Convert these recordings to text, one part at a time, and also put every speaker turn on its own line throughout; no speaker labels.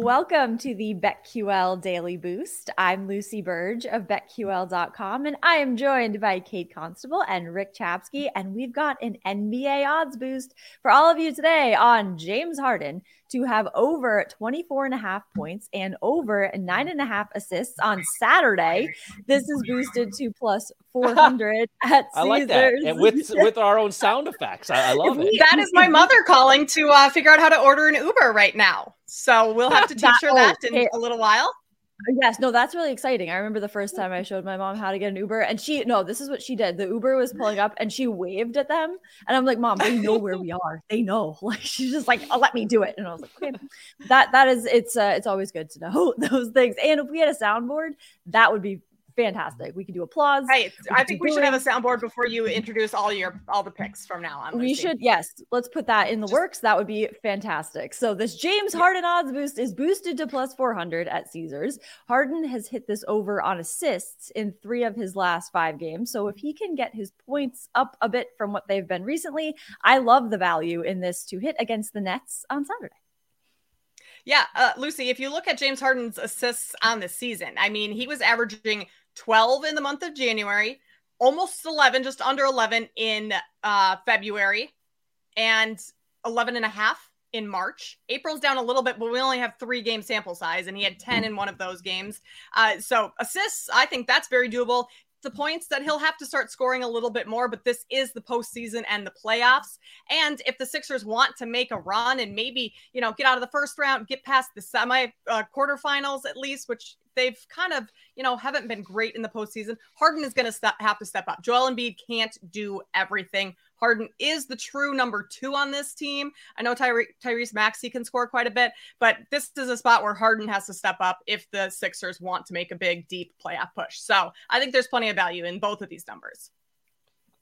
Welcome to the BetQL Daily Boost. I'm Lucy Burge of BetQL.com, and I am joined by Kate Constable and Rick Chapsky. And we've got an NBA odds boost for all of you today on James Harden to have over 24 and a half points and over nine and a half assists on Saturday. This is boosted to plus 400 at Caesars. I like that.
And with, with our own sound effects. I, I love it.
That is my mother calling to uh, figure out how to order an Uber right now. So we'll have to teach her that in a little while.
Yes, no, that's really exciting. I remember the first time I showed my mom how to get an Uber, and she no, this is what she did. The Uber was pulling up, and she waved at them, and I'm like, "Mom, they know where we are. They know." Like she's just like, "Oh, let me do it," and I was like, "Okay." That that is it's uh, it's always good to know those things. And if we had a soundboard, that would be fantastic. We could do applause.
Right. I think we should have a soundboard before you introduce all your all the picks from now on.
We should, yes. Let's put that in the Just, works. That would be fantastic. So this James Harden odds boost is boosted to plus 400 at Caesars. Harden has hit this over on assists in three of his last five games. So if he can get his points up a bit from what they've been recently, I love the value in this to hit against the Nets on Saturday.
Yeah, uh, Lucy, if you look at James Harden's assists on the season, I mean, he was averaging 12 in the month of January, almost 11, just under 11 in uh, February, and 11 and a half in March. April's down a little bit, but we only have three game sample size, and he had 10 in one of those games. Uh, so assists, I think that's very doable the points that he'll have to start scoring a little bit more, but this is the postseason and the playoffs. And if the Sixers want to make a run and maybe, you know, get out of the first round, get past the semi uh, quarterfinals at least, which they've kind of, you know, haven't been great in the postseason, Harden is going to have to step up. Joel Embiid can't do everything. Harden is the true number two on this team. I know Tyre- Tyrese Maxey can score quite a bit, but this is a spot where Harden has to step up if the Sixers want to make a big, deep playoff push. So I think there's plenty of value in both of these numbers.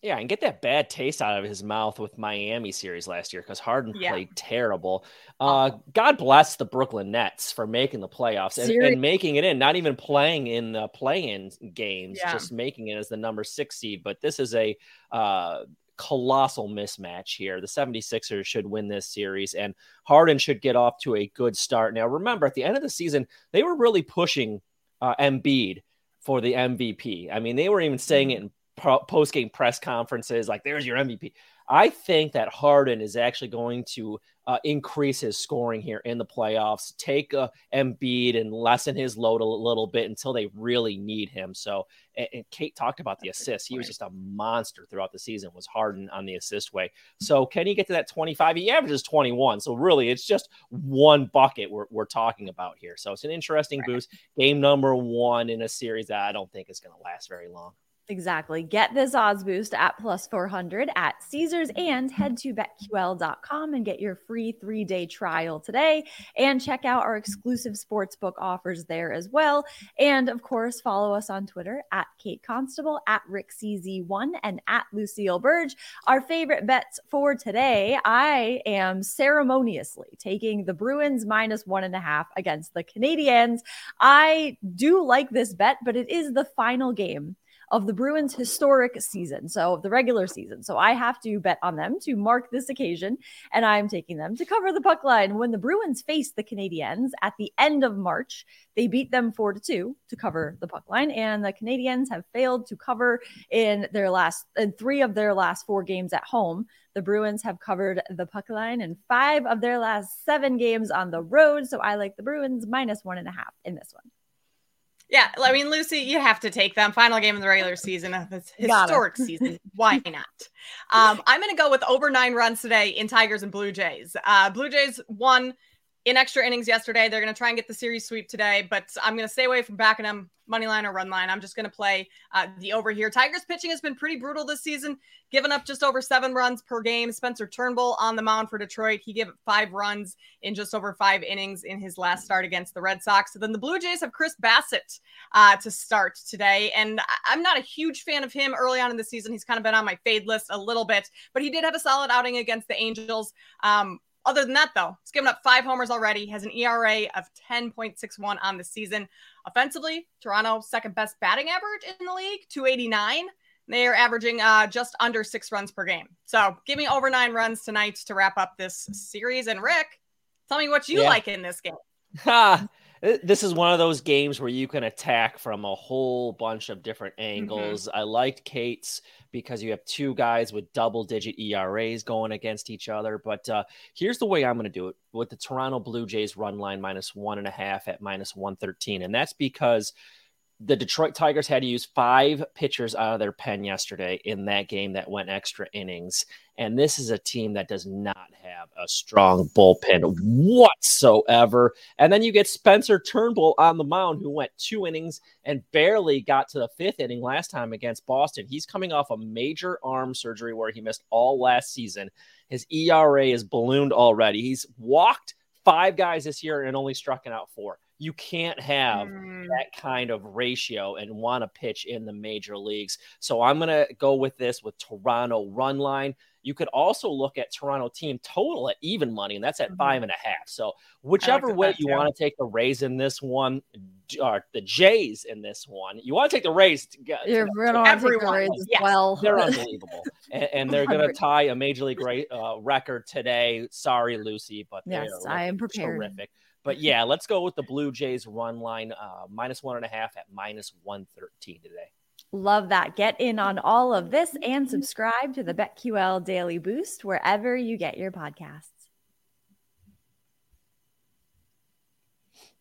Yeah, and get that bad taste out of his mouth with Miami series last year because Harden yeah. played terrible. Uh, God bless the Brooklyn Nets for making the playoffs and, and making it in, not even playing in the play-in games, yeah. just making it as the number six seed. But this is a uh, colossal mismatch here. The 76ers should win this series, and Harden should get off to a good start. Now, remember, at the end of the season, they were really pushing uh, Embiid for the MVP. I mean, they were even saying it in post game press conferences like, there's your MVP. I think that Harden is actually going to uh, increase his scoring here in the playoffs, take uh, Embiid and lessen his load a little bit until they really need him. So, and, and Kate talked about the assists. He was just a monster throughout the season, was Harden on the assist way. So, can he get to that 25? He averages 21. So, really, it's just one bucket we're, we're talking about here. So, it's an interesting boost. Game number one in a series that I don't think is going to last very long.
Exactly. Get this odds boost at plus 400 at Caesars and head to betql.com and get your free three day trial today. And check out our exclusive sportsbook offers there as well. And of course, follow us on Twitter at Kate Constable, at RickCZ1, and at Lucille Burge. Our favorite bets for today I am ceremoniously taking the Bruins minus one and a half against the Canadiens. I do like this bet, but it is the final game of the Bruins' historic season, so the regular season. So I have to bet on them to mark this occasion, and I'm taking them to cover the puck line. When the Bruins face the Canadiens at the end of March, they beat them four to two to cover the puck line, and the Canadiens have failed to cover in their last in three of their last four games at home. The Bruins have covered the puck line in five of their last seven games on the road. So I like the Bruins minus one and a half in this one.
Yeah, I mean, Lucy, you have to take them. Final game of the regular season of this historic season. Why not? Um, I'm going to go with over nine runs today in Tigers and Blue Jays. Uh, Blue Jays won in extra innings yesterday. They're going to try and get the series sweep today, but I'm going to stay away from backing them money line or run line. I'm just going to play uh, the over here. Tigers pitching has been pretty brutal this season, giving up just over seven runs per game. Spencer Turnbull on the mound for Detroit. He gave five runs in just over five innings in his last start against the Red Sox. So then the Blue Jays have Chris Bassitt uh, to start today. And I'm not a huge fan of him early on in the season. He's kind of been on my fade list a little bit, but he did have a solid outing against the Angels. Um, other than that, though, he's given up five homers already, has an ERA of 10.61 on the season. Offensively, Toronto, second best batting average in the league, 289. They are averaging uh, just under six runs per game. So give me over nine runs tonight to wrap up this series. And Rick, tell me what you yeah. like in this game.
this is one of those games where you can attack from a whole bunch of different mm-hmm. angles. Mm-hmm. I liked Kate's because you have two guys with double digit ERAs going against each other. But uh, here's the way I'm going to do it with the Toronto Blue Jays run line minus one and a half at minus 113. And that's because the Detroit Tigers had to use five pitchers out of their pen yesterday in that game that went extra innings. And this is a team that does not have a strong bullpen whatsoever. And then you get Spencer Turnbull on the mound, who went two innings and barely got to the fifth inning last time against Boston. He's coming off a major arm surgery where he missed all last season. His ERA is ballooned already. He's walked five guys this year and only struck out four. You can't have mm. that kind of ratio and want to pitch in the major leagues. So I'm going to go with this with Toronto run line. You could also look at Toronto team total at even money, and that's at mm-hmm. five and a half. So whichever like way you want to take the Rays in this one, or the Jays in this one, you want to take the Rays. To get,
You're going to take the Rays as yes. well.
They're unbelievable, and, and, they're going to tie a major league great uh, record today. Sorry, Lucy, but
yes, I am prepared.
Terrific. But yeah, let's go with the Blue Jays run line uh, minus one and a half at minus 113 today.
Love that. Get in on all of this and subscribe to the BetQL Daily Boost wherever you get your podcasts.